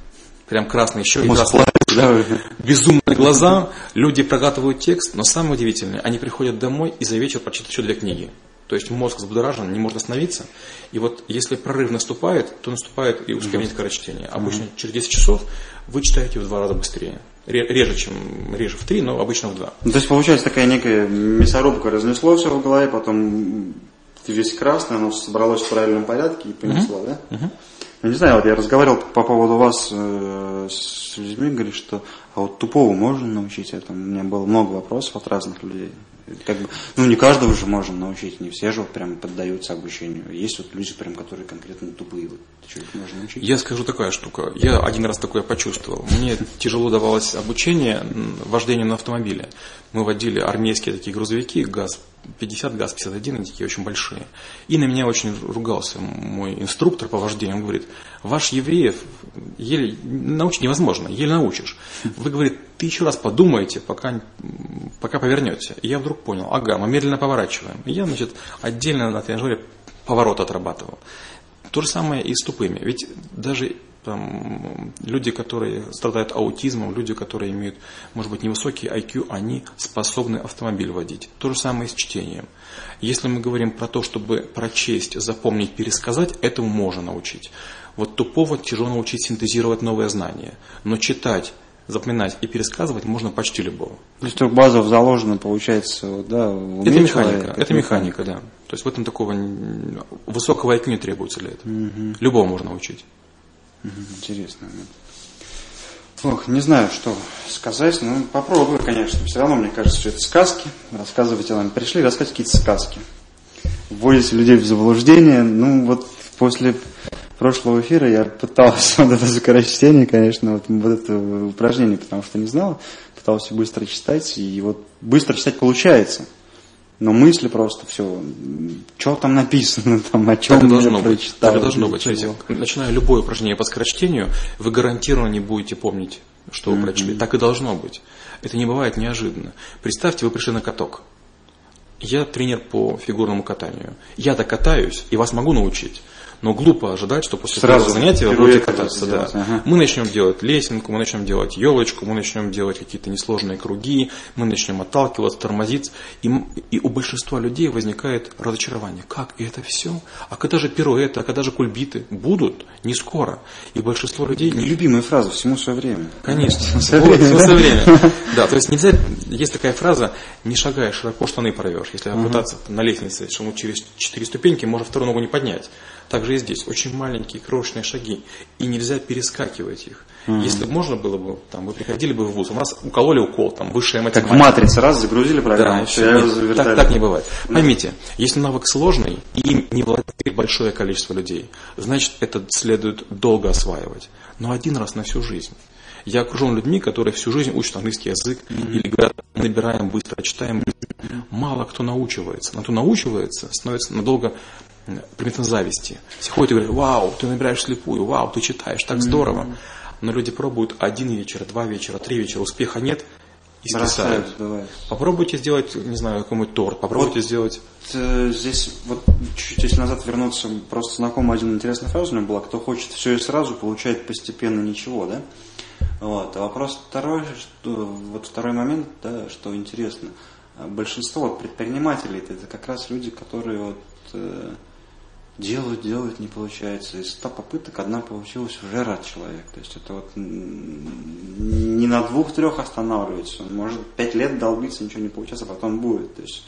прям красные еще и красные. Да, безумные глаза, люди проглатывают текст, но самое удивительное, они приходят домой и за вечер прочитают еще две книги. То есть мозг взбудоражен, не может остановиться. И вот если прорыв наступает, то наступает и ускорение скорочтения. Обычно mm-hmm. через 10 часов вы читаете в два раза быстрее. Реже, чем реже в три, но обычно в два. Ну, то есть получается такая некая мясорубка разнесло все в голове, потом ты весь красный, оно собралось в правильном порядке и понесло, mm-hmm. да? Mm-hmm. Ну, не знаю, вот я разговаривал по поводу вас э, с людьми, говорит, что а вот тупого можно научить этому. У меня было много вопросов от разных людей. Как бы, ну, не каждого же можно научить, не все же вот прям поддаются обучению. Есть вот люди, прям, которые конкретно тупые. Вот, их можно научить? Я скажу такая штука. Я один раз такое почувствовал. Мне тяжело давалось обучение вождению на автомобиле. Мы водили армейские такие грузовики, ГАЗ 50, ГАЗ-51, они такие очень большие. И на меня очень ругался мой инструктор по вождению. Он говорит, ваш евреев еле научить невозможно, еле научишь. Вы, говорит, ты еще раз подумайте, пока, пока повернете. И я вдруг понял, ага, мы медленно поворачиваем. И я, значит, отдельно на тренажере поворот отрабатывал. То же самое и с тупыми. Ведь даже там, люди, которые страдают аутизмом, люди, которые имеют, может быть, невысокий IQ, они способны автомобиль водить. То же самое с чтением. Если мы говорим про то, чтобы прочесть, запомнить, пересказать, этому можно научить. Вот тупого тяжело научить синтезировать новые знания. Но читать, запоминать и пересказывать можно почти любого. То есть базов заложено, получается, да, Это механика, человека, это, это механика, да. То есть в этом такого высокого IQ не требуется для этого. Угу. Любого можно научить. Интересно. Ох, не знаю, что сказать, но попробую, конечно. Все равно, мне кажется, что это сказки. Рассказывайте нам. Пришли рассказать какие-то сказки. Вводите людей в заблуждение. Ну, вот после прошлого эфира я пытался вот это скорочтение, конечно, вот, вот это упражнение, потому что не знал. Пытался быстро читать, и вот быстро читать получается. Но мысли просто все, что там написано, там, о чем так должно я быть. Так должно быть. Начиная любое упражнение по скорочтению, вы гарантированно не будете помнить, что вы mm-hmm. прочли. Так и должно быть. Это не бывает неожиданно. Представьте, вы пришли на каток. Я тренер по фигурному катанию. Я-то катаюсь и вас могу научить. Но глупо ожидать, что после Сразу первого занятия вы будете кататься. Да. Ага. Мы начнем делать лесенку, мы начнем делать елочку, мы начнем делать какие-то несложные круги, мы начнем отталкиваться, тормозить. И, и у большинства людей возникает разочарование. Как? И это все? А когда же пируэты, а когда же кульбиты? Будут? Не скоро. И большинство людей... Нелюбимая фраза «всему свое время». Конечно. Свое время, всему свое время. Да, то есть нельзя... Есть такая фраза «не шагая широко, штаны порвешь». Если пытаться на лестнице, что мы через четыре ступеньки, можно вторую ногу не поднять. Также и здесь очень маленькие крошечные шаги, и нельзя перескакивать их. Mm-hmm. Если бы можно было бы, там, вы приходили бы в ВУЗ, у нас укололи укол, там, высшая математика. Как в матрице, раз загрузили программу, да, все, так, так не бывает. Да. Поймите, если навык сложный, и им не владеет большое количество людей, значит, это следует долго осваивать. Но один раз на всю жизнь. Я окружен людьми, которые всю жизнь учат английский язык mm-hmm. или говорят, набираем быстро, читаем. Мало кто научивается. Но кто научивается, становится надолго примитивно зависти. Все ходят и говорят, вау, ты набираешь слепую, вау, ты читаешь, так здорово. Но люди пробуют один вечер, два вечера, три вечера, успеха нет, и списают. Попробуйте сделать, не знаю, какой-нибудь торт, попробуйте вот, сделать. Здесь вот чуть-чуть назад вернуться, просто знакомый один интересная фраза у меня была, кто хочет все и сразу, получает постепенно ничего, да? Вот. А вопрос второй, что, вот второй момент, да, что интересно, большинство предпринимателей это как раз люди, которые вот э, делают, делают, не получается. Из 100 попыток одна получилась, уже рад человек. То есть это вот не на двух-трех останавливается. Он может пять лет долбиться, ничего не получается, а потом будет. То есть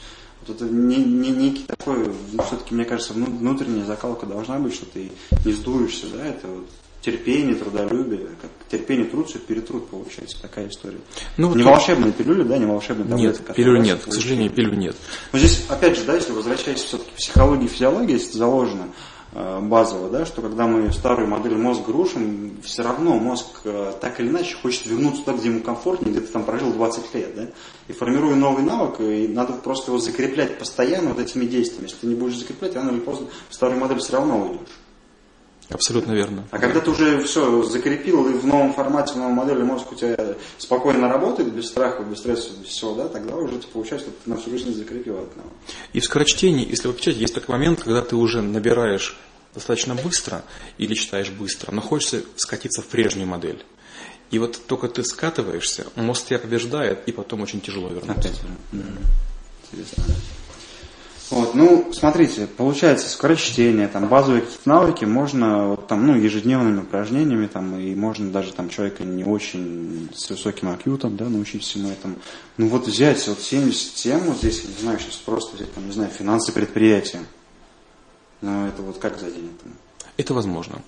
вот это не, не некий такой, ну, все-таки, мне кажется, внутренняя закалка должна быть, что ты не сдуешься, да, это вот терпение, трудолюбие, как терпение, труд, все перетруд получается, такая история. Ну, не тут- волшебные пилюли, да, не волшебные таблетки. Нет, пилюль нет, к сожалению, пилюль нет. Но здесь, опять же, да, если возвращаясь все-таки к психологии и физиологии, если заложено э, базово, да, что когда мы старую модель мозга рушим, все равно мозг э, так или иначе хочет вернуться туда, где ему комфортнее, где ты там прожил 20 лет, да, и формируя новый навык, и надо просто его закреплять постоянно вот этими действиями. Если ты не будешь закреплять, рано или поздно в старую модель все равно уйдешь. Абсолютно верно. А когда ты уже все закрепил, и в новом формате, в новой модели мозг у тебя спокойно работает, без страха, без стресса, без всего, да, тогда уже ты, получается, что ты на всю жизнь закрепил это. навык. И в скорочтении, если вы печатаете, есть такой момент, когда ты уже набираешь достаточно быстро или читаешь быстро, но хочется скатиться в прежнюю модель. И вот только ты скатываешься, мозг тебя побеждает, и потом очень тяжело вернуться. Опять. Интересно. Вот, ну, смотрите, получается, скорочтение, там, базовые какие-то навыки можно, вот, там, ну, ежедневными упражнениями, там, и можно даже, там, человека не очень с высоким акьютом, да, научить всему этому. Ну, вот взять, вот 70 тем, вот здесь, не знаю, сейчас просто взять, там, не знаю, финансы предприятия. Ну, это вот как за день это? Возможно.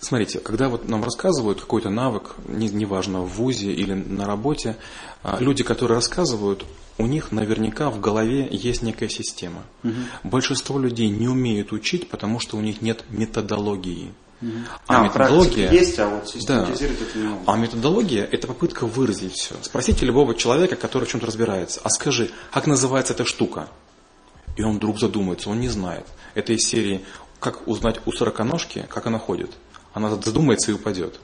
Смотрите, когда вот нам рассказывают какой-то навык, не- неважно, в ВУЗе или на работе, а, люди, которые рассказывают, у них наверняка в голове есть некая система. Большинство людей не умеют учить, потому что у них нет методологии. А, практика методология... есть, а вот систематизировать это не могут. А методология – это попытка выразить все. Спросите любого человека, который в чем-то разбирается, а скажи, как называется эта штука? И он вдруг задумается, он не знает. Это из серии «Как узнать у сороконожки, как она ходит?» Она задумается и упадет.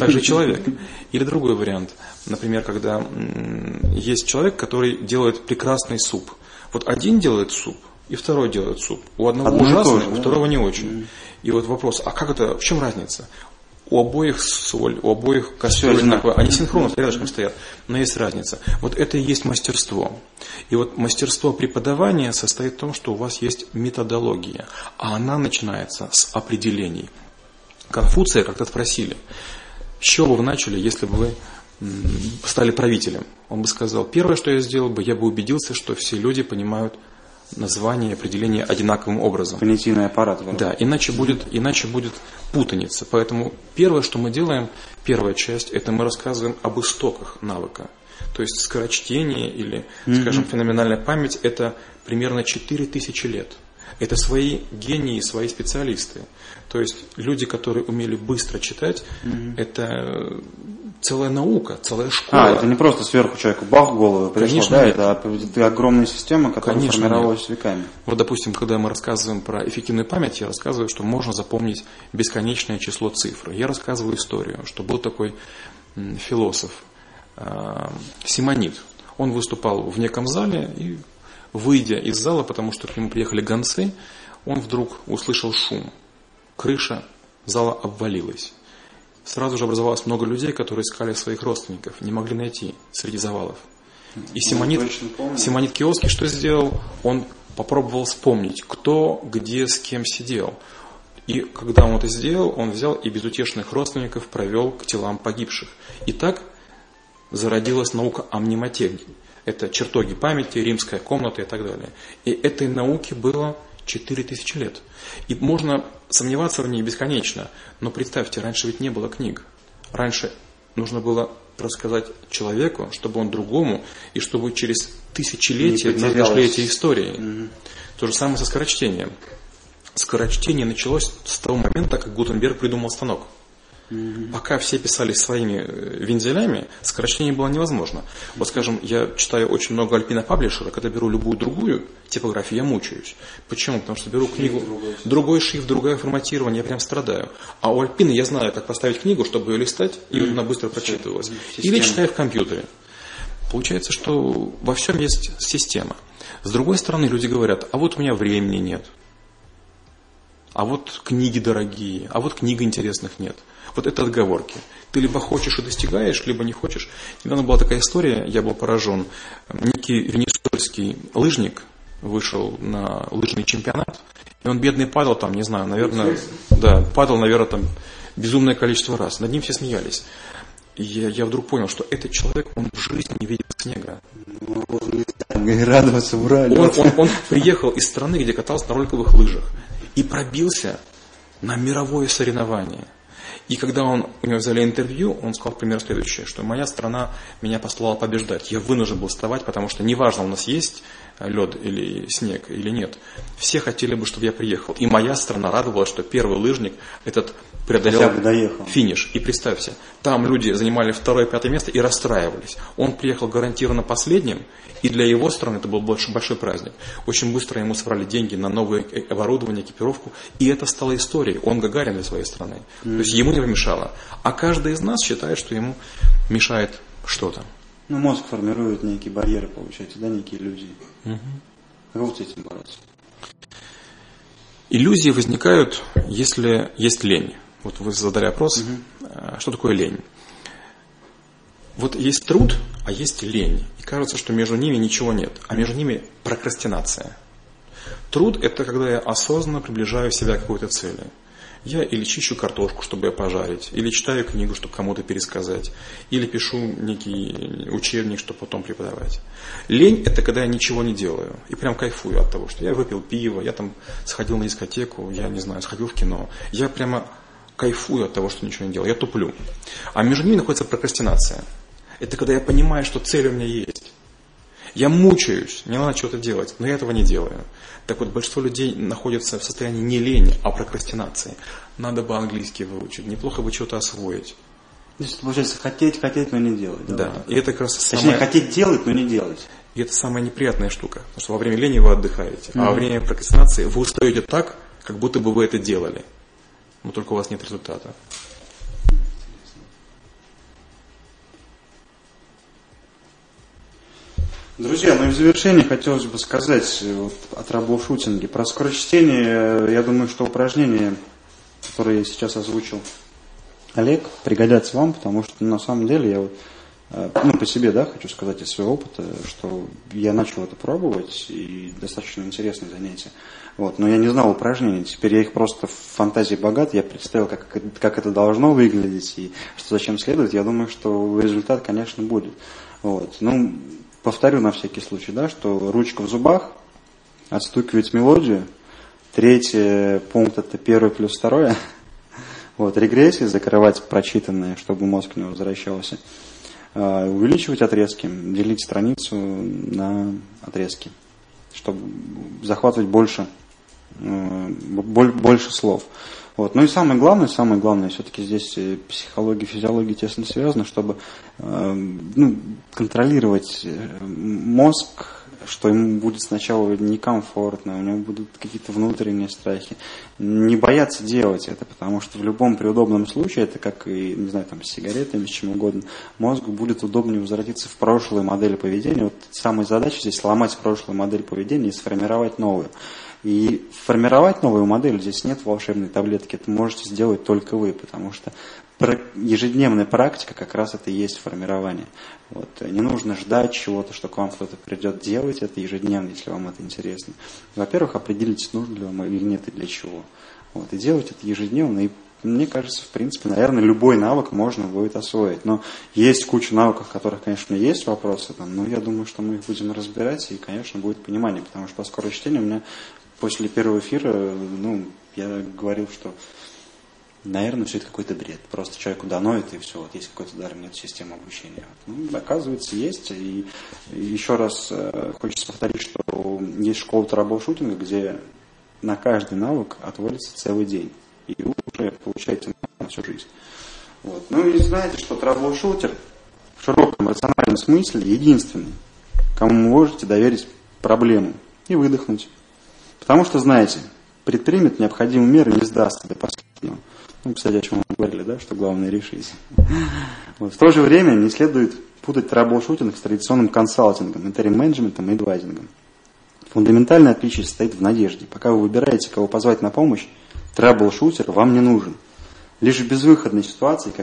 Так же человек. Или другой вариант. Например, когда есть человек, который делает прекрасный суп. Вот один делает суп, и второй делает суп. У одного Одно ужасный, у второго не очень. И вот вопрос, а как это, в чем разница? У обоих соль, у обоих одинаково. одинаково. Они синхронно рядышком стоят, но есть разница. Вот это и есть мастерство. И вот мастерство преподавания состоит в том, что у вас есть методология, а она начинается с определений. Конфуция как-то спросили, с чего бы вы начали, если бы вы стали правителем? Он бы сказал, первое, что я сделал бы, я бы убедился, что все люди понимают название и определение одинаковым образом. Понятийный аппарат. вроде. Да, иначе будет, иначе будет путаница. Поэтому первое, что мы делаем, первая часть, это мы рассказываем об истоках навыка. То есть скорочтение или, скажем, феноменальная память – это примерно 4000 лет. Это свои гении, свои специалисты. То есть люди, которые умели быстро читать, это э, целая наука, целая школа. А, это не просто сверху человеку бах голову пришло, Конечно, да, нет. это, огромная система, которая Конечно, формировалась веками. Вот, допустим, когда мы рассказываем про эффективную память, я рассказываю, что можно запомнить бесконечное число цифр. Я рассказываю историю, что был такой философ э, Симонид. Он выступал в неком зале и, выйдя из зала, потому что к нему приехали гонцы, он вдруг услышал шум. Крыша зала обвалилась. Сразу же образовалось много людей, которые искали своих родственников, не могли найти среди завалов. И точно помню. Симонид Киоски что сделал? Он попробовал вспомнить, кто где с кем сидел. И когда он это сделал, он взял и безутешных родственников провел к телам погибших. И так зародилась наука мнемотехнике. Это чертоги памяти, римская комната и так далее. И этой науке было 4000 лет. И можно сомневаться в ней бесконечно, но представьте, раньше ведь не было книг. Раньше нужно было рассказать человеку, чтобы он другому, и чтобы через тысячелетия потерялось. дошли эти истории. То же самое со скорочтением. Скорочтение началось с того момента, как Гутенберг придумал станок. Пока все писали своими э, вензелями, скорочтение было невозможно. Вот, скажем, я читаю очень много Альпина Паблишера, когда беру любую другую типографию, я мучаюсь. Почему? Потому что беру книгу, другой шрифт, другое форматирование, я прям страдаю. А у Альпины я знаю, как поставить книгу, чтобы ее листать, и вот она быстро прочитывалась. Или Система. читаю в компьютере. Получается, что во всем есть система. С другой стороны, люди говорят, а вот у меня времени нет. А вот книги дорогие, а вот книг интересных нет. Вот это отговорки. Ты либо хочешь и достигаешь, либо не хочешь. Недавно была такая история, я был поражен. Некий венесуэльский лыжник вышел на лыжный чемпионат, и он бедный падал там, не знаю, наверное, да, падал, наверное, там безумное количество раз. Над ним все смеялись. И я, я вдруг понял, что этот человек, он в жизни не видел снега. И радоваться, ура, Он, он- он приехал из страны, где катался на роликовых лыжах и пробился на мировое соревнование. И когда он, у него взяли интервью, он сказал примерно следующее, что моя страна меня послала побеждать. Я вынужден был вставать, потому что неважно, у нас есть лед или снег или нет. Все хотели бы, чтобы я приехал. И моя страна радовалась, что первый лыжник этот преодолел финиш. И представьте, там люди занимали второе, пятое место и расстраивались. Он приехал гарантированно последним, и для его страны это был большой, большой праздник. Очень быстро ему собрали деньги на новое оборудование, экипировку, и это стало историей. Он Гагарин для своей страны. Mm-hmm. То есть ему не помешало. А каждый из нас считает, что ему мешает что-то. Ну, мозг формирует некие барьеры, получается, да, некие иллюзии. Угу. Как вот с этим бороться? Иллюзии возникают, если есть лень. Вот вы задали вопрос, угу. что такое лень? Вот есть труд, а есть лень. И кажется, что между ними ничего нет. А между ними прокрастинация. Труд – это когда я осознанно приближаю себя к какой-то цели. Я или чищу картошку, чтобы ее пожарить, или читаю книгу, чтобы кому-то пересказать, или пишу некий учебник, чтобы потом преподавать. Лень – это когда я ничего не делаю и прям кайфую от того, что я выпил пиво, я там сходил на дискотеку, я не знаю, сходил в кино. Я прямо кайфую от того, что ничего не делаю, я туплю. А между ними находится прокрастинация. Это когда я понимаю, что цель у меня есть. Я мучаюсь, мне надо что-то делать, но я этого не делаю. Так вот, большинство людей находятся в состоянии не лени, а прокрастинации. Надо бы английский выучить, неплохо бы что-то освоить. То есть, получается, хотеть, хотеть, но не делать. Да, да. и это как раз самое... Точнее, хотеть делать, но не делать. И это самая неприятная штука, потому что во время лени вы отдыхаете, mm-hmm. а во время прокрастинации вы устаете так, как будто бы вы это делали, но только у вас нет результата. Друзья, ну и в завершение хотелось бы сказать э, вот, о траблшутинге. Про скорочтение, э, я думаю, что упражнения, которые я сейчас озвучил, Олег, пригодятся вам, потому что на самом деле я вот, ну, по себе, да, хочу сказать из своего опыта, что я начал это пробовать, и достаточно интересное занятие. Вот, но я не знал упражнений, теперь я их просто в фантазии богат, я представил, как, как это должно выглядеть и что зачем следует. Я думаю, что результат, конечно, будет. Вот. Ну, повторю на всякий случай, да, что ручка в зубах, отстукивать мелодию, третий пункт это первый плюс второе, вот, регрессии, закрывать прочитанное, чтобы мозг не возвращался, увеличивать отрезки, делить страницу на отрезки, чтобы захватывать больше, э, больше слов. Вот. Ну и самое главное, самое главное, все-таки здесь э, психология, физиология тесно связаны, чтобы э, ну, контролировать э, мозг, что ему будет сначала некомфортно, у него будут какие-то внутренние страхи. Не бояться делать это, потому что в любом при удобном случае, это как и, не знаю, там, с сигаретами, с чем угодно, мозгу будет удобнее возвратиться в прошлую модель поведения. Вот самая задача здесь сломать прошлую модель поведения и сформировать новую. И формировать новую модель здесь нет волшебной таблетки, это можете сделать только вы, потому что ежедневная практика как раз это и есть формирование. Вот. Не нужно ждать чего-то, что к вам кто-то придет делать это ежедневно, если вам это интересно. Во-первых, определитесь, нужно ли вам или нет и для чего. Вот. И делать это ежедневно. И мне кажется, в принципе, наверное, любой навык можно будет освоить. Но есть куча навыков, в которых, конечно, есть вопросы, там, но я думаю, что мы их будем разбирать, и, конечно, будет понимание, потому что по скорочтению у меня после первого эфира, ну, я говорил, что, наверное, все это какой-то бред. Просто человеку доноет, и все, вот есть какой-то дар, нет системы обучения. Ну, оказывается, есть. И, еще раз э, хочется повторить, что есть школа траблшутинга, где на каждый навык отводится целый день. И вы уже получаете на всю жизнь. Вот. Ну и знаете, что troubleshooter в широком рациональном смысле единственный, кому можете доверить проблему и выдохнуть. Потому что, знаете, предпримет необходимые меры и не сдастся до последнего. Ну, кстати, о чем мы говорили, да, что главное решить. Вот. В то же время не следует путать troubleshooting с традиционным консалтингом, interim-менеджментом и адвайзингом. Фундаментальное отличие состоит в надежде. Пока вы выбираете, кого позвать на помощь, траблшутер вам не нужен. Лишь в безвыходной ситуации,